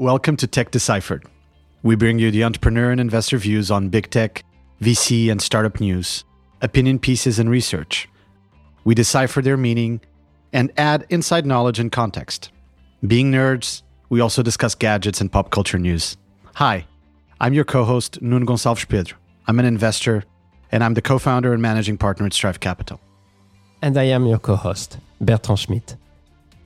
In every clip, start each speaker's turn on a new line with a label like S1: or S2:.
S1: Welcome to Tech Deciphered. We bring you the entrepreneur and investor views on big tech, VC, and startup news, opinion pieces, and research. We decipher their meaning and add inside knowledge and context. Being nerds, we also discuss gadgets and pop culture news. Hi, I'm your co host, Nuno Gonçalves Pedro. I'm an investor, and I'm the co founder and managing partner at Strive Capital.
S2: And I am your co host, Bertrand Schmidt,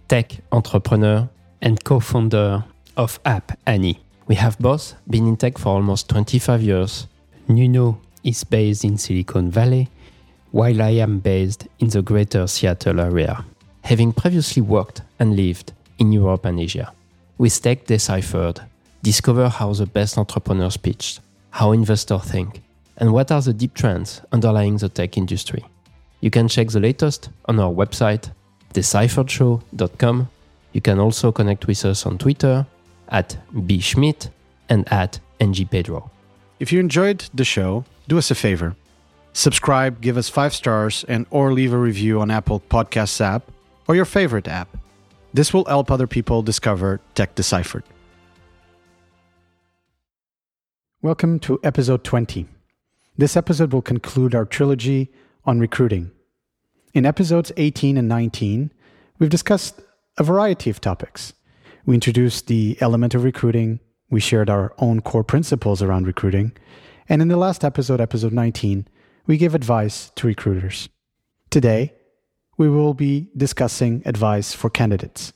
S2: tech entrepreneur and co founder of App Annie. We have both been in tech for almost 25 years. Nuno is based in Silicon Valley, while I am based in the greater Seattle area, having previously worked and lived in Europe and Asia. With Tech Deciphered, discover how the best entrepreneurs pitch, how investors think, and what are the deep trends underlying the tech industry. You can check the latest on our website, decipheredshow.com. You can also connect with us on Twitter at B. Schmidt, and at NG Pedro.
S1: If you enjoyed the show, do us a favor. Subscribe, give us five stars, and or leave a review on Apple Podcasts app or your favorite app. This will help other people discover Tech Deciphered. Welcome to episode 20. This episode will conclude our trilogy on recruiting. In episodes 18 and 19, we've discussed a variety of topics. We introduced the element of recruiting, we shared our own core principles around recruiting, and in the last episode, episode 19, we gave advice to recruiters. Today, we will be discussing advice for candidates,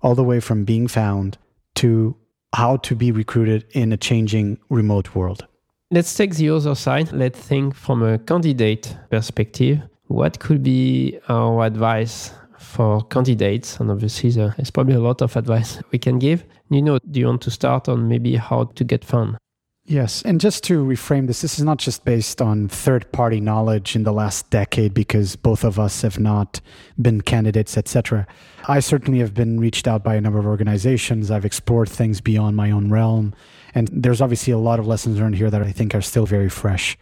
S1: all the way from being found to how to be recruited in a changing remote world.
S2: Let's take the other side. Let's think from a candidate perspective. What could be our advice for candidates? And obviously, there's probably a lot of advice we can give. You know, do you want to start on maybe how to get fun?
S1: Yes. And just to reframe this, this is not just based on third party knowledge in the last decade because both of us have not been candidates, etc. I certainly have been reached out by a number of organizations. I've explored things beyond my own realm. And there's obviously a lot of lessons learned here that I think are still very fresh.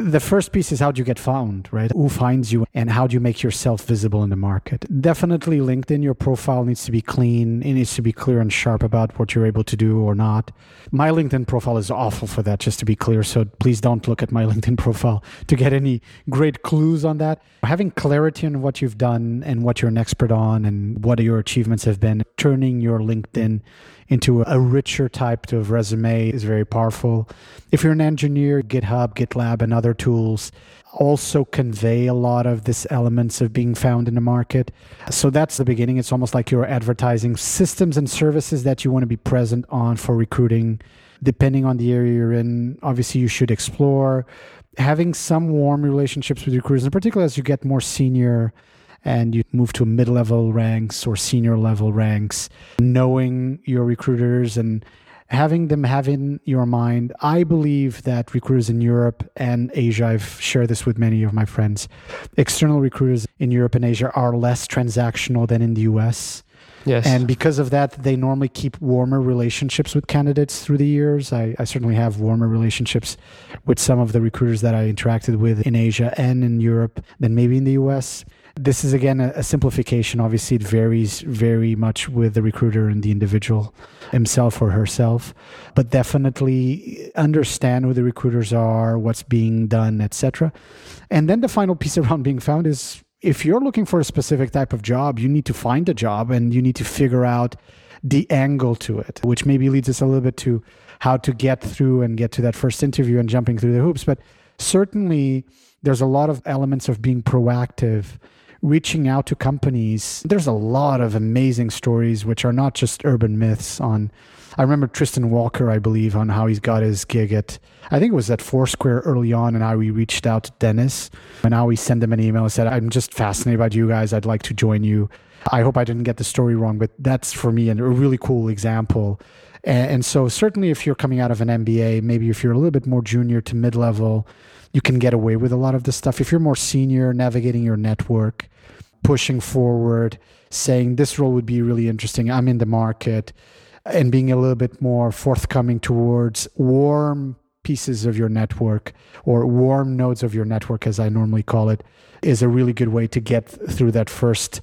S1: The first piece is how do you get found, right? Who finds you and how do you make yourself visible in the market? Definitely LinkedIn, your profile needs to be clean. It needs to be clear and sharp about what you're able to do or not. My LinkedIn profile is awful for that, just to be clear. So please don't look at my LinkedIn profile to get any great clues on that. Having clarity on what you've done and what you're an expert on and what your achievements have been, turning your LinkedIn into a richer type of resume is very powerful. If you're an engineer, GitHub, GitLab, and other tools also convey a lot of this elements of being found in the market. So that's the beginning. It's almost like you're advertising systems and services that you want to be present on for recruiting. Depending on the area you're in, obviously you should explore having some warm relationships with recruiters, in particular as you get more senior and you move to mid level ranks or senior level ranks, knowing your recruiters and having them have in your mind. I believe that recruiters in Europe and Asia, I've shared this with many of my friends, external recruiters in Europe and Asia are less transactional than in the US.
S2: Yes.
S1: And because of that, they normally keep warmer relationships with candidates through the years. I, I, certainly have warmer relationships with some of the recruiters that I interacted with in Asia and in Europe than maybe in the US. This is again a, a, simplification. Obviously, it varies very much with the recruiter and the individual himself or herself, but definitely understand who the recruiters are, what's being done, etc. And then the final piece around being found is if you're looking for a specific type of job, you need to find a job and you need to figure out the angle to it, which maybe leads us a little bit to how to get through and get to that first interview and jumping through the hoops. But certainly, there's a lot of elements of being proactive reaching out to companies. There's a lot of amazing stories, which are not just urban myths. On, I remember Tristan Walker, I believe, on how he's got his gig at, I think it was at Foursquare early on, and how he reached out to Dennis, and how he sent him an email and said, "I'm just fascinated by you guys. I'd like to join you." I hope I didn't get the story wrong, but that's for me a really cool example. And so, certainly, if you're coming out of an MBA, maybe if you're a little bit more junior to mid level, you can get away with a lot of this stuff. If you're more senior, navigating your network, pushing forward, saying this role would be really interesting, I'm in the market, and being a little bit more forthcoming towards warm pieces of your network or warm nodes of your network, as I normally call it, is a really good way to get through that first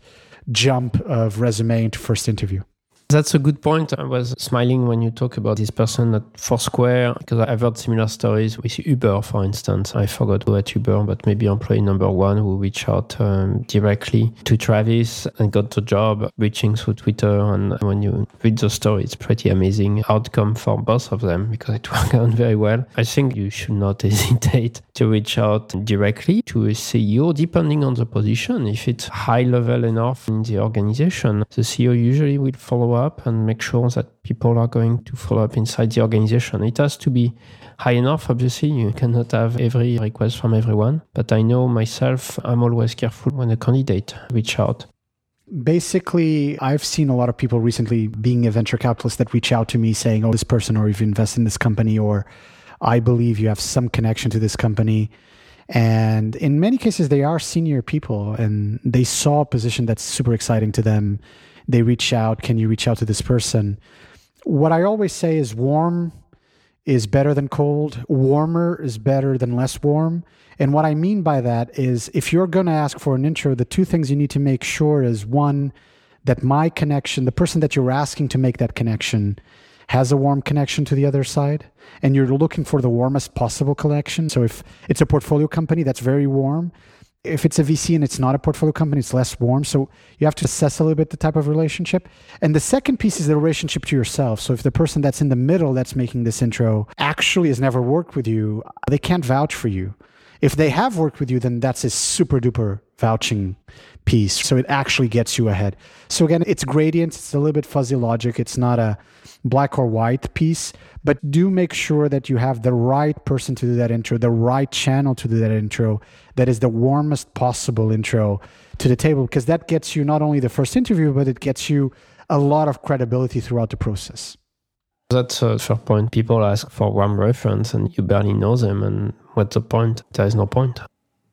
S1: jump of resume into first interview.
S2: That's a good point. I was smiling when you talk about this person at Foursquare because I've heard similar stories with Uber, for instance. I forgot who at Uber, but maybe employee number one who reached out um, directly to Travis and got the job reaching through Twitter. And when you read the story, it's pretty amazing outcome for both of them because it worked out very well. I think you should not hesitate to reach out directly to a CEO, depending on the position. If it's high level enough in the organization, the CEO usually will follow up and make sure that people are going to follow up inside the organization. It has to be high enough, obviously. You cannot have every request from everyone. But I know myself, I'm always careful when a candidate reach out.
S1: Basically, I've seen a lot of people recently being a venture capitalist that reach out to me saying, Oh, this person, or if you invest in this company, or I believe you have some connection to this company. And in many cases, they are senior people and they saw a position that's super exciting to them they reach out can you reach out to this person? What i always say is warm is better than cold warmer is better than less warm. And what i mean by that is if you're going to ask for an intro the two things you need to make sure is one that my connection the person that you're asking to make that connection has a warm connection to the other side and you're looking for the warmest possible connection. So if it's a portfolio company that's very warm if it's a VC and it's not a portfolio company, it's less warm. So you have to assess a little bit the type of relationship. And the second piece is the relationship to yourself. So if the person that's in the middle that's making this intro actually has never worked with you, they can't vouch for you. If they have worked with you, then that's a super duper vouching piece. So it actually gets you ahead. So again, it's gradients, It's a little bit fuzzy logic. It's not a black or white piece, but do make sure that you have the right person to do that intro, the right channel to do that intro, that is the warmest possible intro to the table, because that gets you not only the first interview, but it gets you a lot of credibility throughout the process.
S2: That's uh, a fair point. People ask for warm reference and you barely know them. And what's the point? There is no point.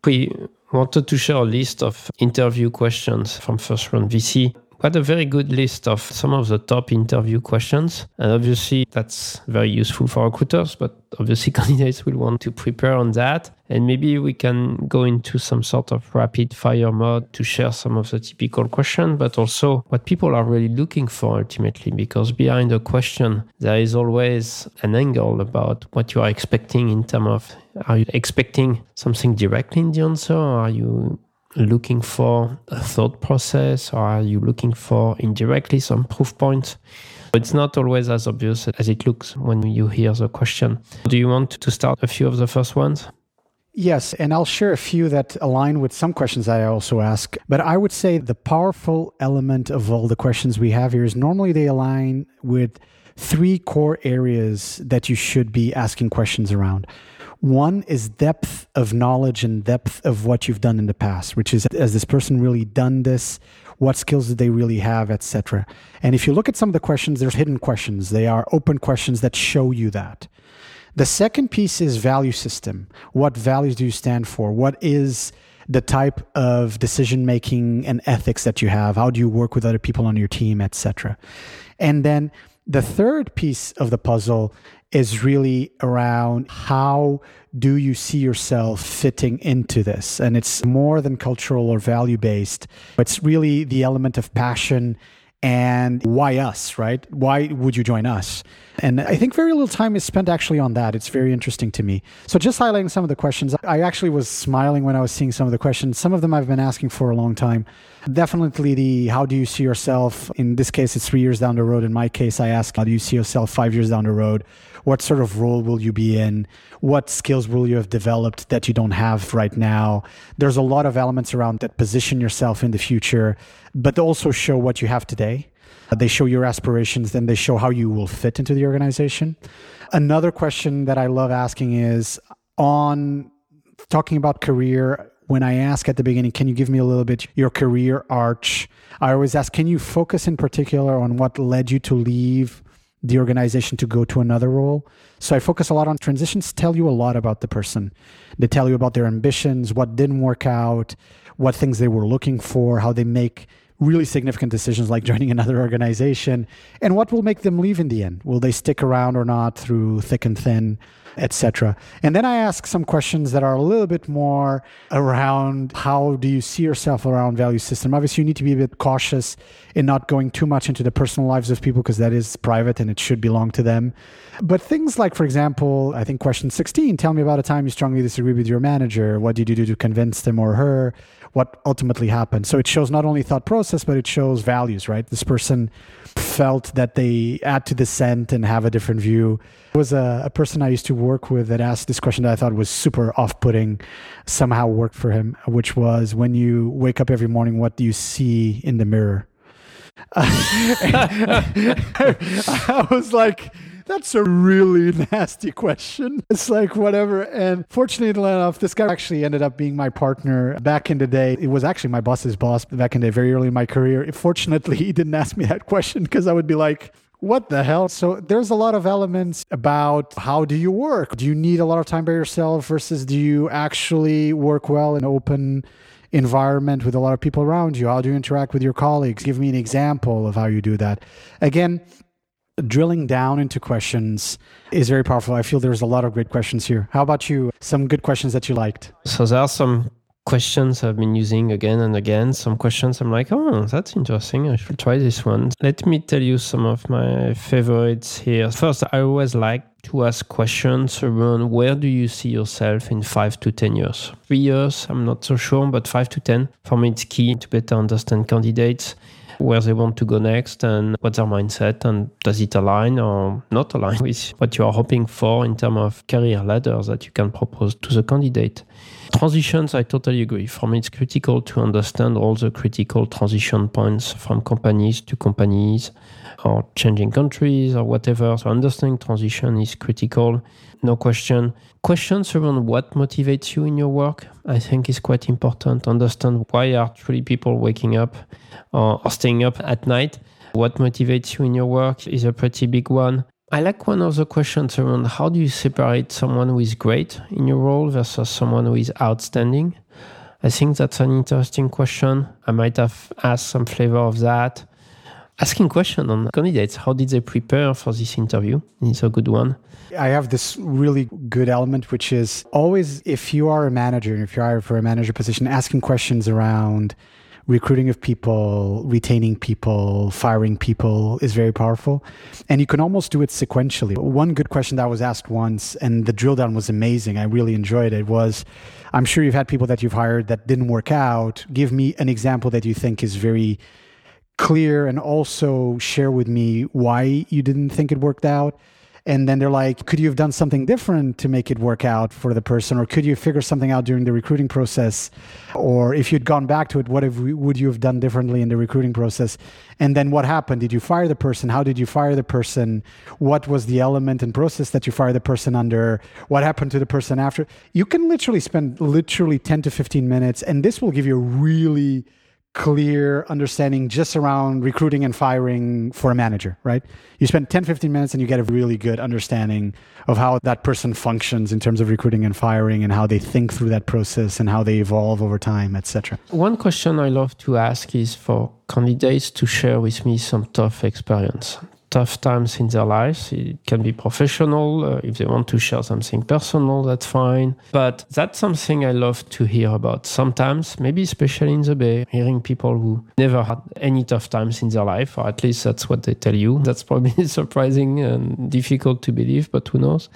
S2: We wanted to share a list of interview questions from First Round VC Quite a very good list of some of the top interview questions. And obviously, that's very useful for recruiters, but obviously, candidates will want to prepare on that. And maybe we can go into some sort of rapid fire mode to share some of the typical questions, but also what people are really looking for ultimately. Because behind a question, there is always an angle about what you are expecting in terms of are you expecting something directly in the answer? Or are you looking for a thought process or are you looking for indirectly some proof points? It's not always as obvious as it looks when you hear the question. Do you want to start a few of the first ones?
S1: Yes, and I'll share a few that align with some questions I also ask. But I would say the powerful element of all the questions we have here is normally they align with three core areas that you should be asking questions around. One is depth of knowledge and depth of what you've done in the past, which is has this person really done this? What skills do they really have, etc. And if you look at some of the questions, there's hidden questions. They are open questions that show you that. The second piece is value system. What values do you stand for? What is the type of decision making and ethics that you have? How do you work with other people on your team, etc. And then the third piece of the puzzle is really around how do you see yourself fitting into this? And it's more than cultural or value based. It's really the element of passion and why us, right? Why would you join us? And I think very little time is spent actually on that. It's very interesting to me. So, just highlighting some of the questions, I actually was smiling when I was seeing some of the questions. Some of them I've been asking for a long time. Definitely the how do you see yourself? In this case, it's three years down the road. In my case, I ask, how do you see yourself five years down the road? What sort of role will you be in? What skills will you have developed that you don't have right now? There's a lot of elements around that position yourself in the future, but also show what you have today. Uh, they show your aspirations, then they show how you will fit into the organization. Another question that I love asking is on talking about career when I ask at the beginning, can you give me a little bit your career arch? I always ask, can you focus in particular on what led you to leave the organization to go to another role? So I focus a lot on transitions, tell you a lot about the person. They tell you about their ambitions, what didn't work out, what things they were looking for, how they make really significant decisions like joining another organization and what will make them leave in the end. Will they stick around or not through thick and thin? etc. And then I ask some questions that are a little bit more around how do you see yourself around value system. Obviously, you need to be a bit cautious in not going too much into the personal lives of people because that is private and it should belong to them. But things like, for example, I think question 16, tell me about a time you strongly disagree with your manager. What did you do to convince them or her? What ultimately happened? So it shows not only thought process, but it shows values, right? This person felt that they add to dissent and have a different view. There was a, a person I used to work with that asked this question that I thought was super off putting, somehow worked for him, which was when you wake up every morning, what do you see in the mirror? I was like, that's a really nasty question. It's like whatever. And fortunately enough, this guy actually ended up being my partner back in the day. It was actually my boss's boss back in the day, very early in my career. Fortunately, he didn't ask me that question because I would be like, what the hell? So there's a lot of elements about how do you work? Do you need a lot of time by yourself versus do you actually work well in an open environment with a lot of people around you? How do you interact with your colleagues? Give me an example of how you do that. Again, drilling down into questions is very powerful. I feel there's a lot of great questions here. How about you? Some good questions that you liked?
S2: So there are some questions I've been using again and again. Some questions I'm like, oh, that's interesting. I should try this one. Let me tell you some of my favorites here. First, I always like to ask questions around where do you see yourself in five to 10 years? Three years, I'm not so sure, but five to 10. For me, it's key to better understand candidates where they want to go next and what's their mindset and does it align or not align with what you are hoping for in terms of career ladder that you can propose to the candidate. Transitions, I totally agree. For me, it's critical to understand all the critical transition points from companies to companies or changing countries or whatever. So understanding transition is critical, no question. Questions around what motivates you in your work, I think is quite important. Understand why are truly people waking up or, or staying up at night. What motivates you in your work is a pretty big one. I like one of the questions around how do you separate someone who is great in your role versus someone who is outstanding? I think that's an interesting question. I might have asked some flavor of that. Asking question on candidates, how did they prepare for this interview? It's a good one.
S1: I have this really good element, which is always if you are a manager, if you're hired for a manager position, asking questions around recruiting of people, retaining people, firing people is very powerful. And you can almost do it sequentially. One good question that was asked once, and the drill down was amazing. I really enjoyed it. Was I'm sure you've had people that you've hired that didn't work out. Give me an example that you think is very clear and also share with me why you didn't think it worked out and then they're like could you have done something different to make it work out for the person? Or could you figure something out during the recruiting process? Or if you'd gone back to it what would you have done differently in the recruiting process? And then what happened? Did you fire the person? How did you fire the person? What was the element and process that you fired the person under? What happened to the person after? You can literally spend literally 10 to 15 minutes and this will give you a really clear understanding just around recruiting and firing for a manager, right? You spend 10, 15 minutes and you get a really good understanding of how that person functions in terms of recruiting and firing and how they think through that process and how they evolve over time, etc.
S2: One question I love to ask is for candidates to share with me some tough experience tough times in their lives. It can be professional. Uh, if they want to share something personal, that's fine. But that's something I love to hear about. Sometimes, maybe especially in the Bay, hearing people who never had any tough times in their life, or at least that's what they tell you. That's probably surprising and difficult to believe, but who knows?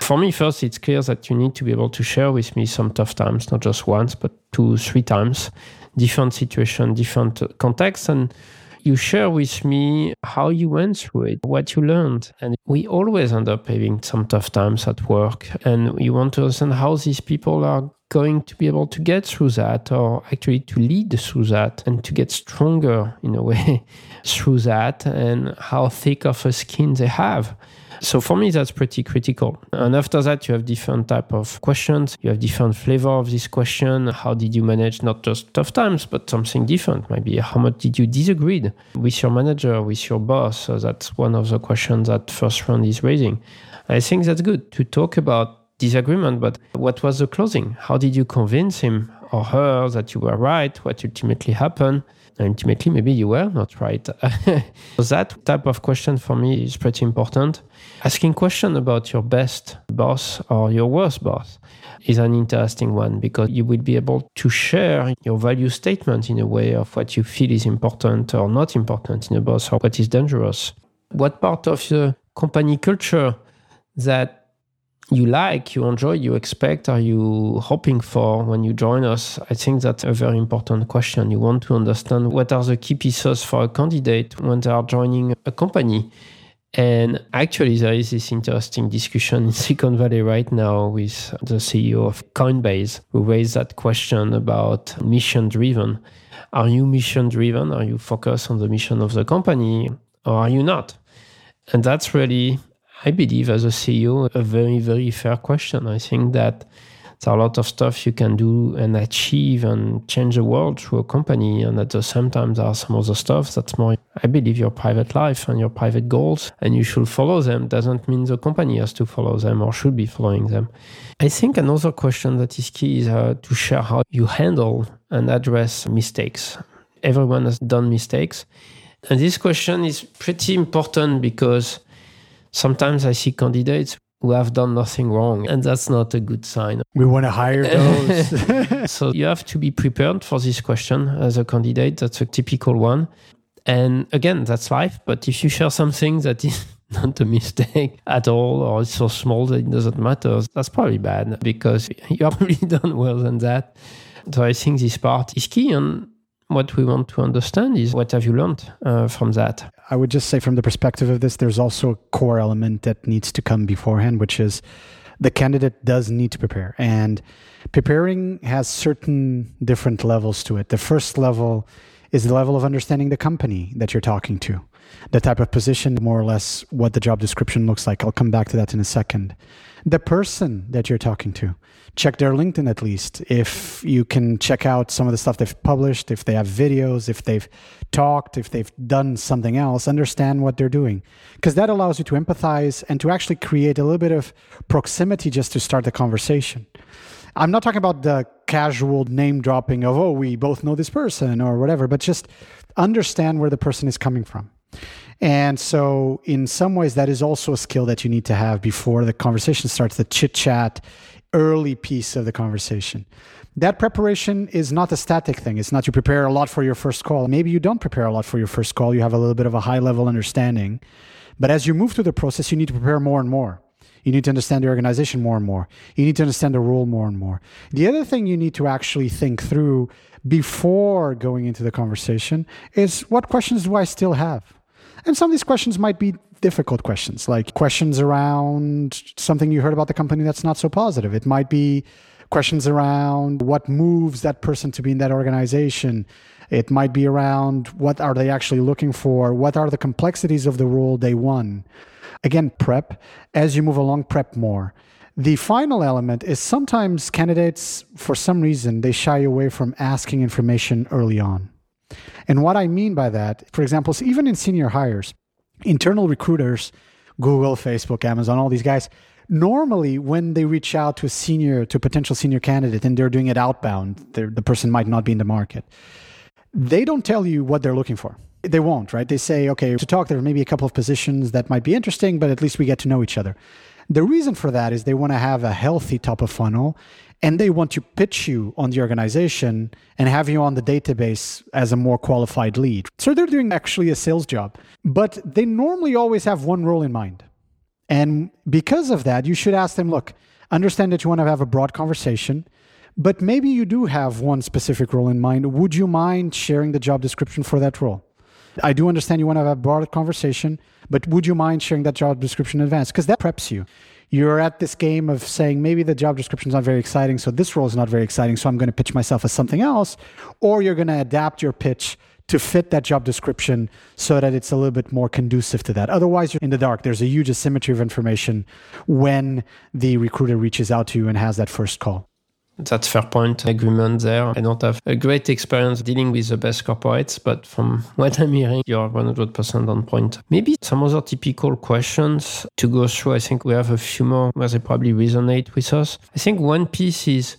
S2: For me, first, it's clear that you need to be able to share with me some tough times, not just once, but two, three times, different situation, different context. And you share with me how you went through it, what you learned. And we always end up having some tough times at work. And you want to understand how these people are going to be able to get through that or actually to lead through that and to get stronger in a way through that and how thick of a skin they have. So for me, that's pretty critical. And after that, you have different type of questions. You have different flavor of this question. How did you manage not just tough times, but something different? Maybe how much did you disagree with your manager, with your boss? So that's one of the questions that first round is raising. I think that's good to talk about disagreement, but what was the closing? How did you convince him or her that you were right, what ultimately happened. Ultimately, maybe you were not right. so that type of question for me is pretty important. Asking question about your best boss or your worst boss is an interesting one because you will be able to share your value statement in a way of what you feel is important or not important in a boss or what is dangerous. What part of the company culture that you like, you enjoy, you expect, are you hoping for when you join us? I think that's a very important question. You want to understand what are the key pieces for a candidate when they are joining a company. And actually, there is this interesting discussion in Silicon Valley right now with the CEO of Coinbase, who raised that question about mission driven. Are you mission driven? Are you focused on the mission of the company or are you not? And that's really I believe, as a CEO, a very, very fair question. I think that there's a lot of stuff you can do and achieve and change the world through a company. And at the same time, there are some other stuff that's more, I believe, your private life and your private goals, and you should follow them. Doesn't mean the company has to follow them or should be following them. I think another question that is key is uh, to share how you handle and address mistakes. Everyone has done mistakes. And this question is pretty important because sometimes I see candidates who have done nothing wrong, and that's not a good sign.
S1: We want to hire those.
S2: so you have to be prepared for this question as a candidate. That's a typical one. And again, that's life. But if you share something that is not a mistake at all, or it's so small that it doesn't matter, that's probably bad because you have really done well than that. So I think this part is key. And what we want to understand is what have you learned uh, from that?
S1: I would just say, from the perspective of this, there's also a core element that needs to come beforehand, which is the candidate does need to prepare. And preparing has certain different levels to it. The first level is the level of understanding the company that you're talking to, the type of position, more or less what the job description looks like. I'll come back to that in a second. The person that you're talking to, check their LinkedIn at least. If you can check out some of the stuff they've published, if they have videos, if they've talked, if they've done something else, understand what they're doing. Because that allows you to empathize and to actually create a little bit of proximity just to start the conversation. I'm not talking about the casual name dropping of, oh, we both know this person or whatever, but just understand where the person is coming from. And so, in some ways, that is also a skill that you need to have before the conversation starts, the chit chat, early piece of the conversation. That preparation is not a static thing. It's not you prepare a lot for your first call. Maybe you don't prepare a lot for your first call. You have a little bit of a high level understanding. But as you move through the process, you need to prepare more and more. You need to understand the organization more and more. You need to understand the role more and more. The other thing you need to actually think through before going into the conversation is what questions do I still have? And some of these questions might be difficult questions, like questions around something you heard about the company that's not so positive. It might be questions around what moves that person to be in that organization. It might be around what are they actually looking for? What are the complexities of the role they won? Again, prep. As you move along, prep more. The final element is sometimes candidates, for some reason, they shy away from asking information early on. And what I mean by that, for example, even in senior hires, internal recruiters, Google, Facebook, Amazon, all these guys, normally when they reach out to a senior, to a potential senior candidate, and they're doing it outbound, the person might not be in the market. They don't tell you what they're looking for. They won't, right? They say, okay, to talk, there may be a couple of positions that might be interesting, but at least we get to know each other. The reason for that is they want to have a healthy top of funnel and they want to pitch you on the organization and have you on the database as a more qualified lead. So they're doing actually a sales job, but they normally always have one role in mind. And because of that, you should ask them look, understand that you want to have a broad conversation, but maybe you do have one specific role in mind. Would you mind sharing the job description for that role? I do understand you want to have a broad conversation, but would you mind sharing that job description in advance? Because that preps you you're at this game of saying maybe the job description is not very exciting, so this role is not very exciting, so I'm going to pitch myself as something else, or you're going to adapt your pitch to fit that job description so that it's a little bit more conducive to that. Otherwise, you're in the dark. There's a huge asymmetry of information when the recruiter reaches out to you and has that first call.
S2: That's fair point. Agreement there. I don't have a great experience dealing with the best corporates, but from what I'm hearing, you're 100% on point. Maybe some other typical questions to go through. I think we have a few more where they probably resonate with us. I think one piece is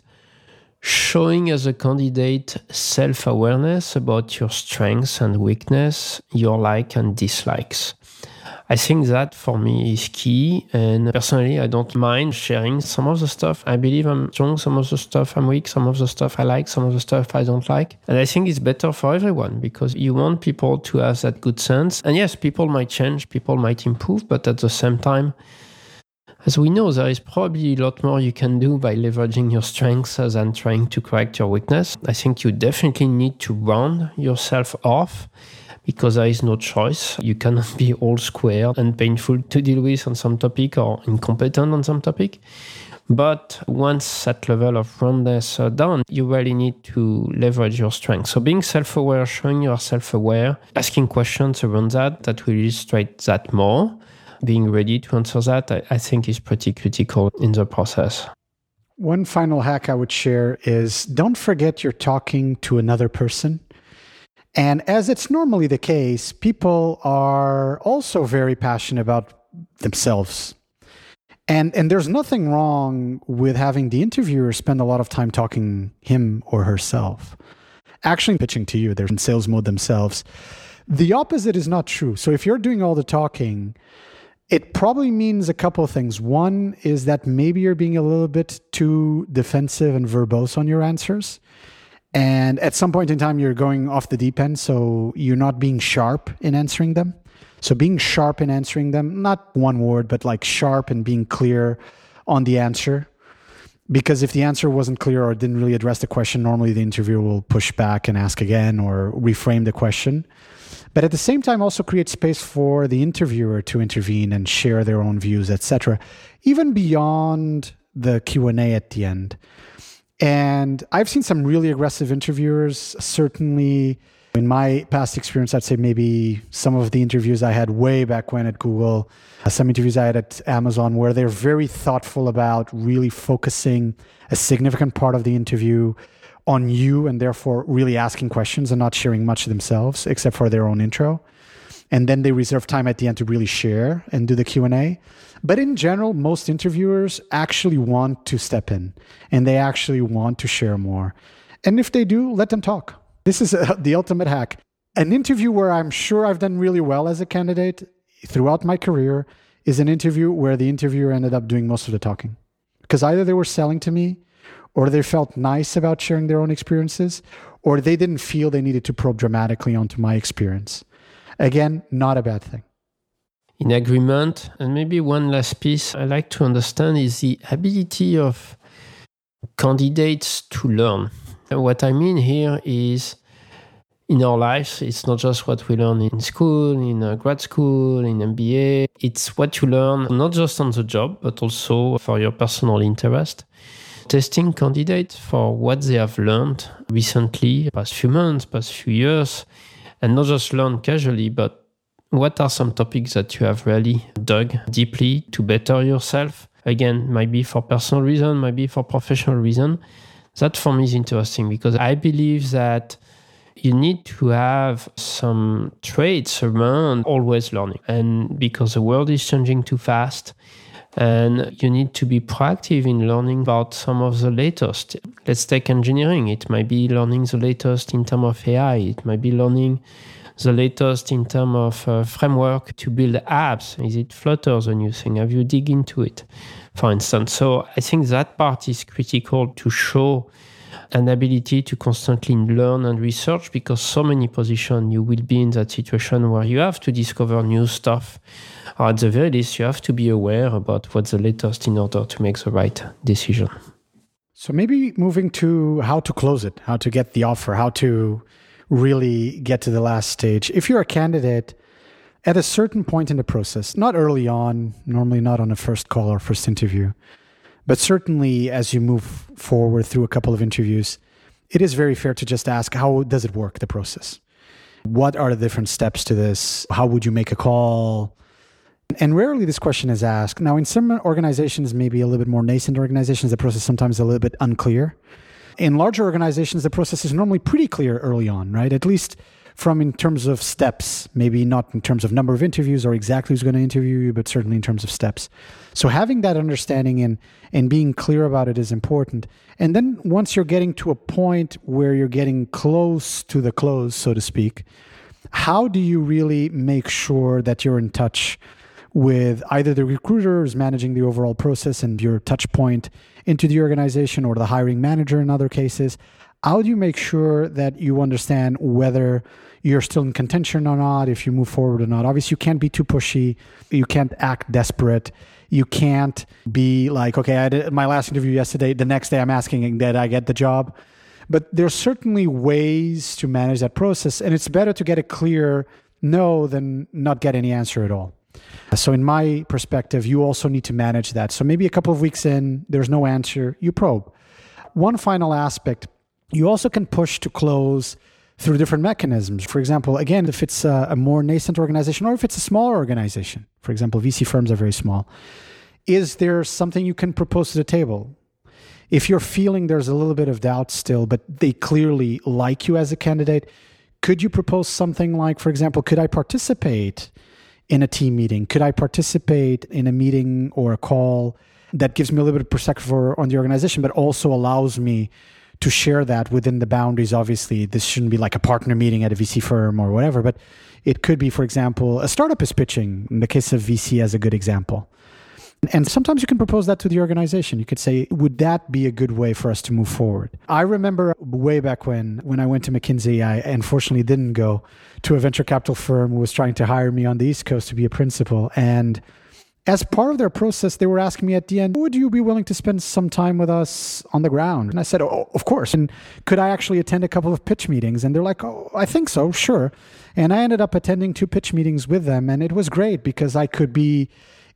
S2: showing as a candidate self awareness about your strengths and weakness, your like and dislikes. I think that for me is key. And personally, I don't mind sharing some of the stuff. I believe I'm strong, some of the stuff I'm weak, some of the stuff I like, some of the stuff I don't like. And I think it's better for everyone because you want people to have that good sense. And yes, people might change, people might improve, but at the same time, as we know, there is probably a lot more you can do by leveraging your strengths than trying to correct your weakness. I think you definitely need to round yourself off because there is no choice. You cannot be all square and painful to deal with on some topic or incompetent on some topic. But once that level of roundness are done, you really need to leverage your strength. So being self-aware, showing you're self-aware, asking questions around that, that will illustrate that more. Being ready to answer that, I, I think is pretty critical in the process.
S1: One final hack I would share is don't forget you're talking to another person. And as it's normally the case, people are also very passionate about themselves. And and there's nothing wrong with having the interviewer spend a lot of time talking him or herself. Actually pitching to you, they're in sales mode themselves. The opposite is not true. So if you're doing all the talking, it probably means a couple of things. One is that maybe you're being a little bit too defensive and verbose on your answers. And at some point in time, you're going off the deep end. So you're not being sharp in answering them. So being sharp in answering them, not one word, but like sharp and being clear on the answer. Because if the answer wasn't clear or didn't really address the question, normally the interviewer will push back and ask again or reframe the question. But at the same time, also create space for the interviewer to intervene and share their own views, etc., even beyond the Q and A at the end. And I've seen some really aggressive interviewers. Certainly, in my past experience, I'd say maybe some of the interviews I had way back when at Google, uh, some interviews I had at Amazon, where they're very thoughtful about really focusing a significant part of the interview on you and therefore really asking questions and not sharing much themselves except for their own intro and then they reserve time at the end to really share and do the q&a but in general most interviewers actually want to step in and they actually want to share more. And if they do let them talk. This is a, the ultimate hack. An interview where i'm sure i've done really well as a candidate throughout my career is an interview where the interviewer ended up doing most of the talking. Because either they were selling to me or they felt nice about sharing their own experiences or they didn't feel they needed to probe dramatically onto my experience Again, not a bad thing.
S2: In agreement, and maybe one last piece I like to understand is the ability of candidates to learn. What I mean here is in our lives, it's not just what we learn in school, in uh, grad school, in MBA. It's what you learn not just on the job, but also for your personal interest. Testing candidates for what they have learned recently, past few months, past few years, and not just learn casually, but what are some topics that you have really dug deeply to better yourself? Again, might be for personal reason, might be for professional reason. That for me is interesting because I believe that you need to have some traits around always learning. And because the world is changing too fast, and you need to be proactive in learning about some of the latest. Let's take engineering. It might be learning the latest in terms of AI. It might be learning the latest in terms of uh, framework to build apps. Is it Flutter the new thing? Have you dig into it, for instance? So I think that part is critical to show an ability to constantly learn and research because so many positions you will be in that situation where you have to discover new stuff. Or at the very least you have to be aware about what's the latest in order to make the right decision.
S1: So maybe moving to how to close it how to get the offer how to really get to the last stage. If you're a candidate at a certain point in the process not early on normally not on a first call or first interview but certainly, as you move forward through a couple of interviews, it is very fair to just ask how does it work, the process? What are the different steps to this? How would you make a call? And rarely this question is asked. Now, in some organizations, maybe a little bit more nascent organizations, the process sometimes a little bit unclear. In larger organizations, the process is normally pretty clear early on, right? At least from in terms of steps, maybe not in terms of number of interviews or exactly who's going to interview you, but certainly in terms of steps. So having that understanding and and being clear about it is important. And then once you're getting to a point where you're getting close to the close, so to speak, how do you really make sure that you're in touch with either the recruiter recruiters managing the overall process and your touch point into the organization or the hiring manager in other cases? How do you make sure that you understand whether you're still in contention or not, if you move forward or not? Obviously, you can't be too pushy. You can't act desperate. You can't be like, okay, I did my last interview yesterday. The next day, I'm asking that I get the job. But there's certainly ways to manage that process, and it's better to get a clear no than not get any answer at all. So, in my perspective, you also need to manage that. So, maybe a couple of weeks in, there's no answer, you probe. One final aspect you also can push to close through different mechanisms. For example, again, if it's a, a, more nascent organization or if it's a smaller organization, for example, VC firms are very small, is there something you can propose to the table? If you're feeling there's a little bit of doubt still, but they clearly like you as a candidate, could you propose something like, for example, could I participate in a team meeting? Could I participate in a meeting or a call that gives me a little bit of perspective on the organization, but also allows me to share that within the boundaries. Obviously, this shouldn't be like a partner meeting at a VC firm or whatever, but it could be, for example, a startup is pitching, in the case of VC as a good example. And sometimes you can propose that to the organization. You could say, would that be a good way for us to move forward? I remember way back when, when I went to McKinsey, I unfortunately didn't go to a venture capital firm who was trying to hire me on the East Coast to be a principal. And as part of their process, they were asking me at the end, would you be willing to spend some time with us on the ground? And I said, oh, of course. And could I actually attend a couple of pitch meetings? And they're like, oh, I think so, sure. And I ended up attending two pitch meetings with them. And it was great because I could be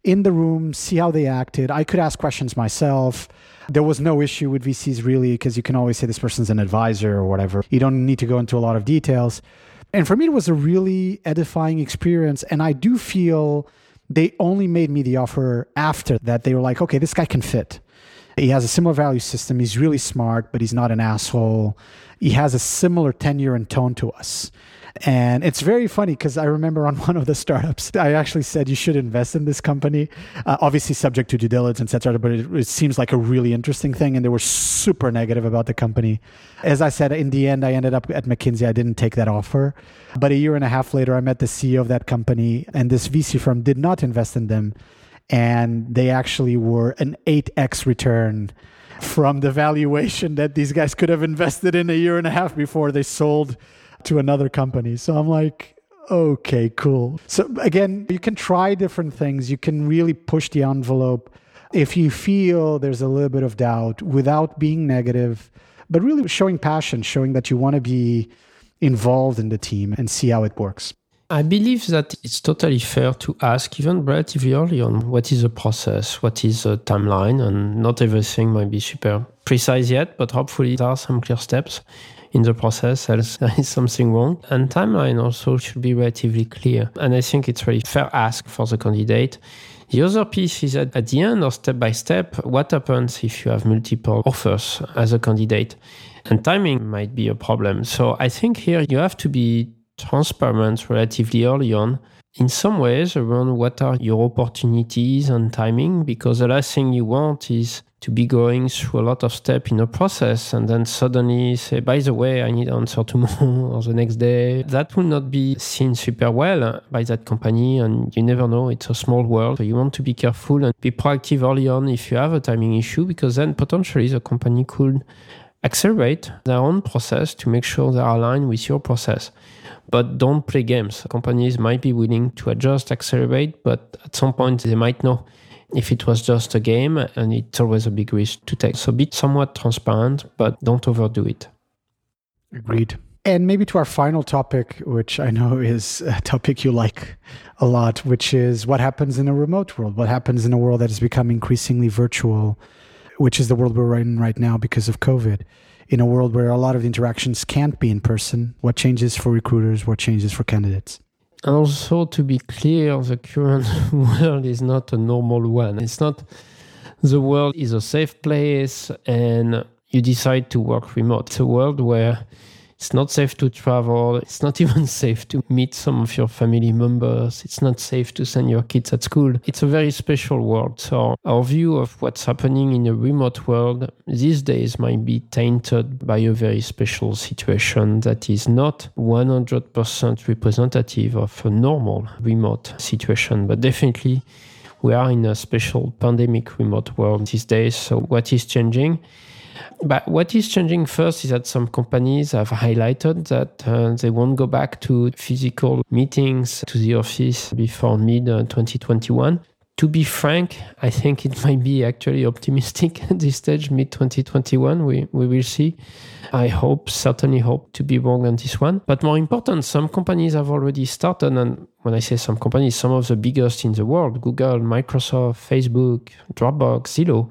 S1: in the room, see how they acted. I could ask questions myself. There was no issue with VCs really because you can always say this person's an advisor or whatever. You don't need to go into a lot of details. And for me, it was a really edifying experience. And I do feel they only made me the offer after that. They were like, okay, this guy can fit. He has a similar value system. He's really smart, but he's not an asshole. He has a similar tenure and tone to us. And it's very funny because I remember on one of the startups, I actually said you should invest in this company, uh, obviously subject to due diligence, etc. But it, it, seems like a really interesting thing, and they were super negative about the company. As I said, in the end, I ended up at McKinsey. I didn't take that offer, but a year and a half later, I met the CEO of that company, and this VC firm did not invest in them, and they actually were an eight x return from the valuation that these guys could have invested in a year and a half before they sold to another company. So I'm like, okay, cool. So again, you can try different things. You can really push the envelope if you feel there's a little bit of doubt without being negative, but really showing passion, showing that you want to be involved in the team and see how it works.
S2: I believe that it's totally fair to ask, even relatively early on, what is the process, what is the timeline, and not everything might be super precise yet, but hopefully there are some clear steps in the process, else there is something wrong. And timeline also should be relatively clear. And I think it's really fair ask for the candidate. The other piece is that at the end or step by step, what happens if you have multiple offers as a candidate? And timing might be a problem. So I think here you have to be transparent relatively early on in some ways around what are your opportunities and timing because the last thing you want is to be going through a lot of steps in a process and then suddenly say, by the way, I need an answer tomorrow or the next day. That will not be seen super well by that company. And you never know. It's a small world. So you want to be careful and be proactive early on if you have a timing issue, because then potentially the company could accelerate their own process to make sure they are aligned with your process. But don't play games. Companies might be willing to adjust, accelerate, but at some point they might know if it was just a game, and it's always a big risk to take. So be somewhat transparent, but don't overdo it.
S1: Agreed. And maybe to our final topic, which I know is a topic you like a lot, which is what happens in a remote world, what happens in a world that has become increasingly virtual, which is the world we're in right now because of COVID. In a world where a lot of the interactions can't be in person, what changes for recruiters, what changes for candidates?
S2: And also, to be clear, the current world is not a normal one. It's not the world is a safe place and you decide to work remote. It's a world where It's not safe to travel. It's not even safe to meet some of your family members. It's not safe to send your kids at school. It's a very special world. So our view of what's happening in a remote world these days might be tainted by a very special situation that is not 100% representative of a normal remote situation, but definitely we are in a special pandemic remote world these days. So what is changing? But what is changing first is that some companies have highlighted that uh, they won't go back to physical meetings to the office before mid 2021. To be frank, I think it might be actually optimistic at this stage, mid 2021. We, we will see. I hope, certainly hope to be wrong on this one. But more important, some companies have already started. And when I say some companies, some of the biggest in the world Google, Microsoft, Facebook, Dropbox, Zillow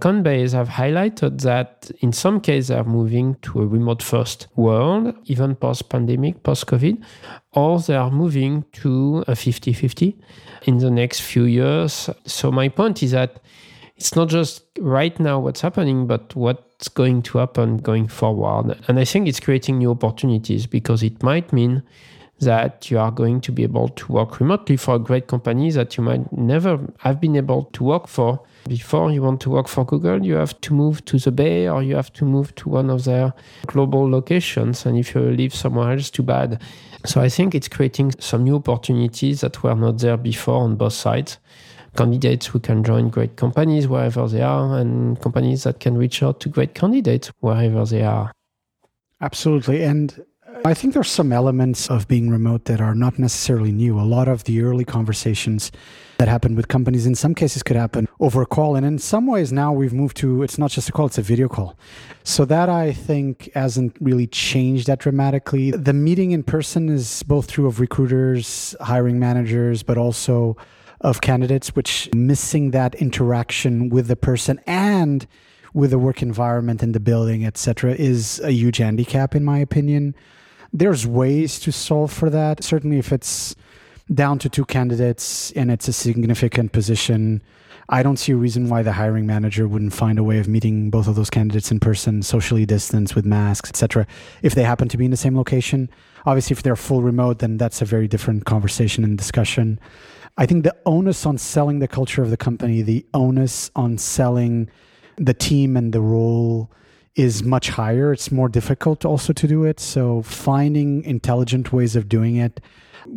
S2: Coinbase have highlighted that in some cases they are moving to a remote first world, even post pandemic, post COVID, or they are moving to a 50 50 in the next few years. So, my point is that it's not just right now what's happening, but what's going to happen going forward. And I think it's creating new opportunities because it might mean that you are going to be able to work remotely for a great company that you might never have been able to work for before you want to work for Google, you have to move to the Bay or you have to move to one of their global locations. And if you live somewhere else, too bad. So I think it's creating some new opportunities that were not there before on both sides. Candidates who can join great companies wherever they are, and companies that can reach out to great candidates wherever they are.
S1: Absolutely. And I think there's some elements of being remote that are not necessarily new. A lot of the early conversations that happened with companies in some cases could happen over a call. And in some ways now we've moved to it's not just a call, it's a video call. So that I think hasn't really changed that dramatically. The meeting in person is both true of recruiters, hiring managers, but also of candidates, which missing that interaction with the person and with the work environment and the building, etc., is a huge handicap in my opinion. There's ways to solve for that. Certainly, if it's down to two candidates and it's a significant position, I don't see a reason why the hiring manager wouldn't find a way of meeting both of those candidates in person, socially distanced with masks, etc. If they happen to be in the same location, obviously, if they're full remote, then that's a very different conversation and discussion. I think the onus on selling the culture of the company, the onus on selling the team and the role is much higher. It's more difficult also to do it. So finding intelligent ways of doing it,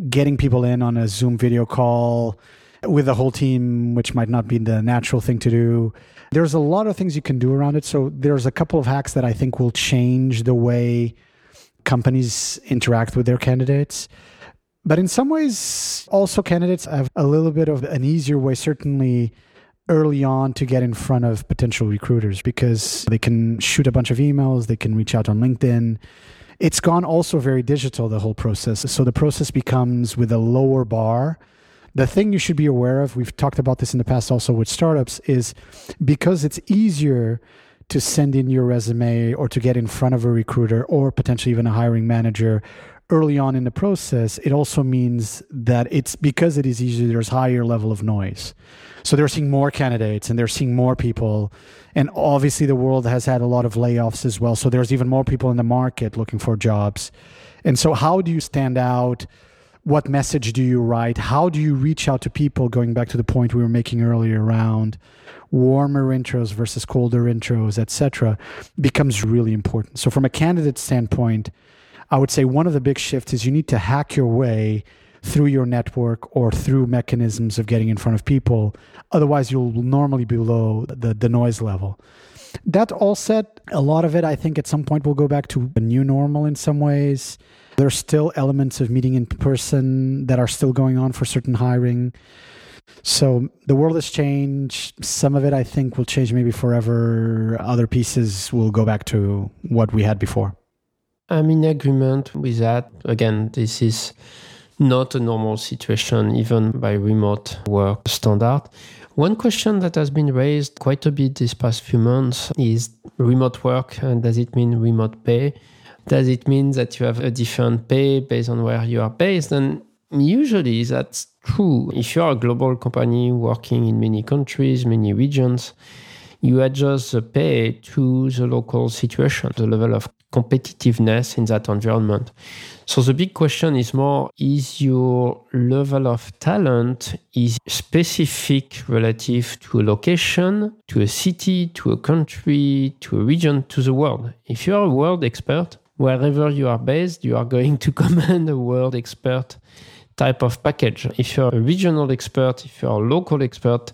S1: getting people in on a Zoom video call with the whole team, which might not be the natural thing to do. There's a lot of things you can do around it. So there's a couple of hacks that I think will change the way companies interact with their candidates. But in some ways, also candidates have a little bit of an easier way, certainly early on to get in front of potential recruiters because they can shoot a bunch of emails, they can reach out on LinkedIn. It's gone also very digital, the whole process. So the process becomes with a lower bar. The thing you should be aware of, we've talked about this in the past also with startups, is because it's easier to send in your resume or to get in front of a recruiter or potentially even a hiring manager early on in the process, it also means that it's because it is easier, there's higher level of noise. So they're seeing more candidates and they're seeing more people. And obviously, the world has had a lot of layoffs as well. So there's even more people in the market looking for jobs. And so, how do you stand out? What message do you write? How do you reach out to people? Going back to the point we were making earlier around warmer intros versus colder intros, etc., becomes really important. So, from a candidate standpoint, I would say one of the big shifts is you need to hack your way through your network or through mechanisms of getting in front of people. Otherwise, you'll normally be below the, the noise level. That all said, a lot of it, I think, at some point will go back to a new normal in some ways. There's still elements of meeting in person that are still going on for certain hiring. So the world has changed. Some of it, I think, will change maybe forever. Other pieces will go back to what we had before.
S2: I'm in agreement with that. Again, this is not a normal situation, even by remote work standard. One question that has been raised quite a bit these past few months is remote work. And does it mean remote pay? Does it mean that you have a different pay based on where you are based? And usually that's true. If you are a global company working in many countries, many regions, you adjust the pay to the local situation, the level of competitiveness in that environment. So the big question is more is your level of talent is specific relative to a location, to a city, to a country, to a region, to the world. If you are a world expert, wherever you are based, you are going to command a world expert type of package. If you're a regional expert, if you're a local expert,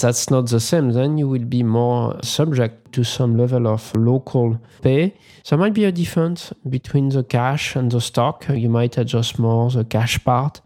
S2: that's not the same. Then you will be more subject to some level of local pay. There might be a difference between the cash and the stock. You might adjust more the cash part,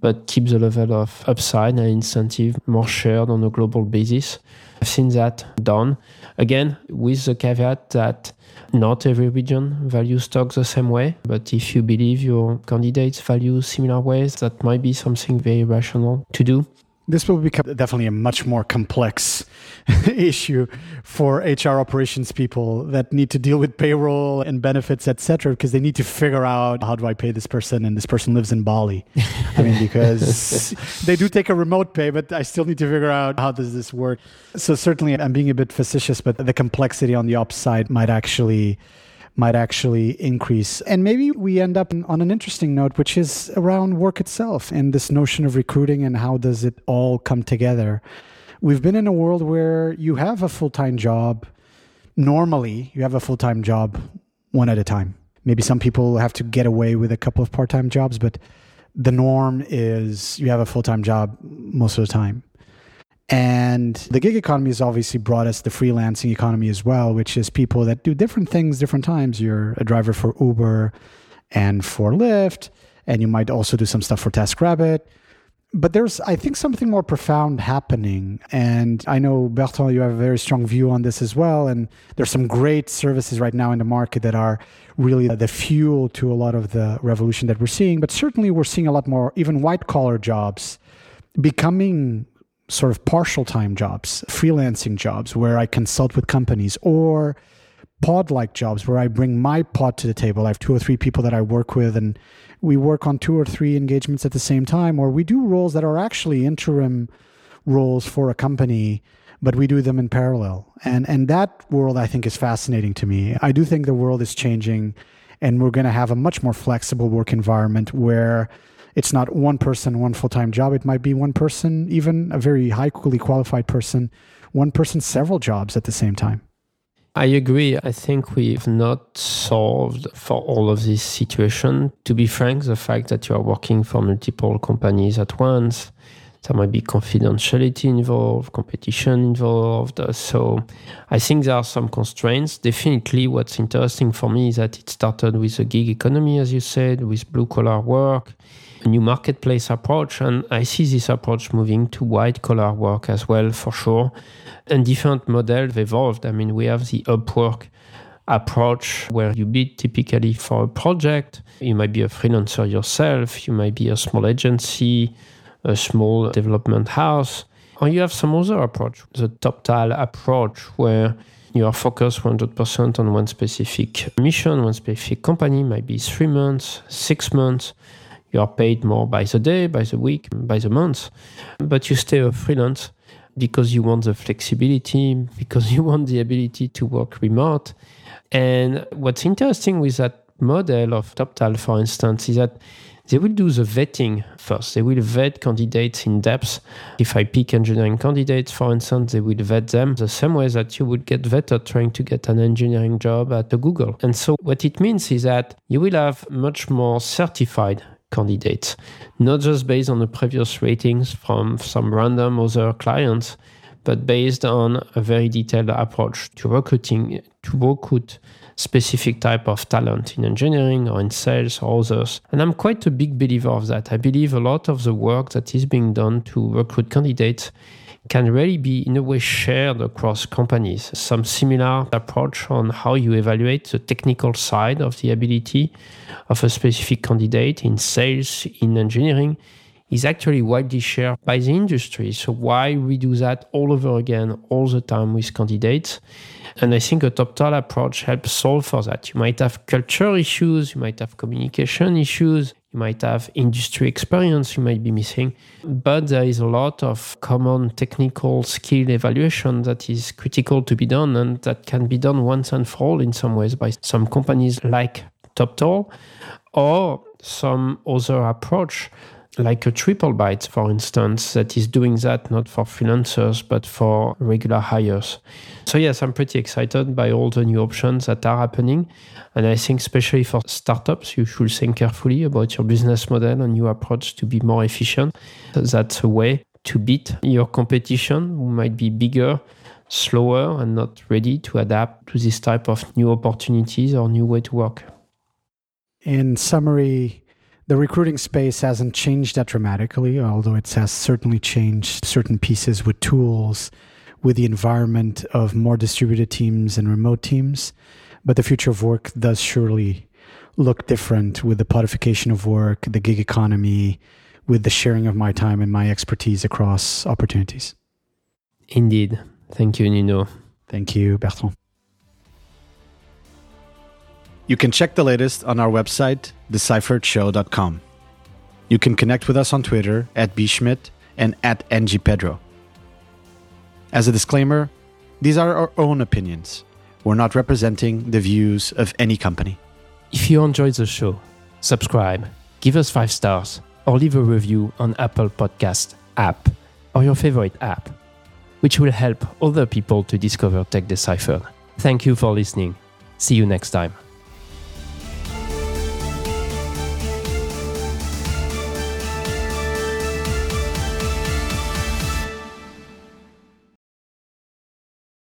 S2: but keep the level of upside and incentive more shared on a global basis. I've seen that done. Again, with the caveat that not every region values stock the same way, but if you believe your candidates value similar ways, that might be something very rational to do
S1: this will become definitely a much more complex issue for HR operations people that need to deal with payroll and benefits, etc., because they need to figure out how do I pay this person, and this person lives in Bali. I mean, because they do take a remote pay, but I still need to figure out how does this work. So certainly, I'm being a bit facetious, but the complexity on the ops side might actually might actually increase. And maybe we end up on an interesting note, which is around work itself and this notion of recruiting and how does it all come together. We've been in a world where you have a full time job. Normally, you have a full time job one at a time. Maybe some people have to get away with a couple of part time jobs, but the norm is you have a full time job most of the time. And the gig economy has obviously brought us the freelancing economy as well, which is people that do different things different times. You're a driver for Uber and for Lyft, and you might also do some stuff for TaskRabbit. But there's, I think, something more profound happening. And I know, Bertrand, you have a very strong view on this as well. And there's some great services right now in the market that are really the fuel to a lot of the revolution that we're seeing. But certainly, we're seeing a lot more, even white collar jobs becoming sort of partial time jobs, freelancing jobs where I consult with companies, or pod like jobs where I bring my pod to the table. I have two or three people that I work with, and we work on two or three engagements at the same time, or we do roles that are actually interim roles for a company. But we do them in parallel. And and that world I think is fascinating to me. I do think the world is changing and we're going to have a much more flexible work environment where it's not one person, one full time job. It might be one person, even a very highly qualified person, one person, several jobs at the same time.
S2: I agree. I think we've not solved for all of this situation. To be frank, the fact that you are working for multiple companies at once, there might be confidentiality involved, competition involved. So I think there are some constraints. Definitely, what's interesting for me is that it started with the gig economy, as you said, with blue collar work new marketplace approach. And I see this approach moving to white collar work as well, for sure. And different models evolved. I mean, we have the Upwork approach where you bid typically for a project. You might be a freelancer yourself, you might be a small agency, a small development house, or you have some other approach, the Toptal approach, where you are focused 100% on one specific mission, one specific company, might be three months, six months you are paid more by the day, by the week, by the month, but you stay a freelance because you want the flexibility, because you want the ability to work remote. And what's interesting with that model of Toptal, for instance, is that they will do the vetting first. They will vet candidates in depth. If I pick engineering candidates, for instance, they will vet them the same way that you would get vetted trying to get an engineering job at Google. And so what it means is that you will have much more certified candidates, not just based on the previous ratings from some random other clients, but based on a very detailed approach to recruiting, to recruit specific type of talent in engineering or in sales or others. And I'm quite a big believer of that. I believe a lot of the work that is being done to recruit candidates can really be in a way shared across companies. Some similar approach on how you evaluate the technical side of the ability of a specific candidate in sales, in engineering, is actually widely shared by the industry. So why we do that all over again, all the time with candidates? And I think a Toptal approach helps solve for that. You might have culture issues, you might have communication issues, you might have industry experience you might be missing, but there is a lot of common technical skill evaluation that is critical to be done and that can be done once and for all in some ways by some companies like Toptal or some other approach like a triple TripleByte, for instance, that is doing that not for freelancers but for regular hires. So, yes, I'm pretty excited by all the new options that are happening. And I think, especially for startups, you should think carefully about your business model and your approach to be more efficient. That's a way to beat your competition who might be bigger, slower, and not ready to adapt to this type of new opportunities or new way to work.
S1: In summary, the recruiting space hasn't changed that dramatically, although it has certainly changed certain pieces with tools, with the environment of more distributed teams and remote teams. But the future of work does surely look different with the podification of work, the gig economy, with the sharing of my time and my expertise across opportunities.
S2: Indeed. Thank you, Nuno.
S1: Thank you, Bertrand. You can check the latest on our website, decipheredshow.com. You can connect with us on Twitter at bschmidt and at ngpedro. As a disclaimer, these are our own opinions. We're not representing the views of any company.
S2: If you enjoyed the show, subscribe, give us five stars, or leave a review on Apple Podcast app or your favorite app, which will help other people to discover Tech Deciphered. Thank you for listening. See you next time.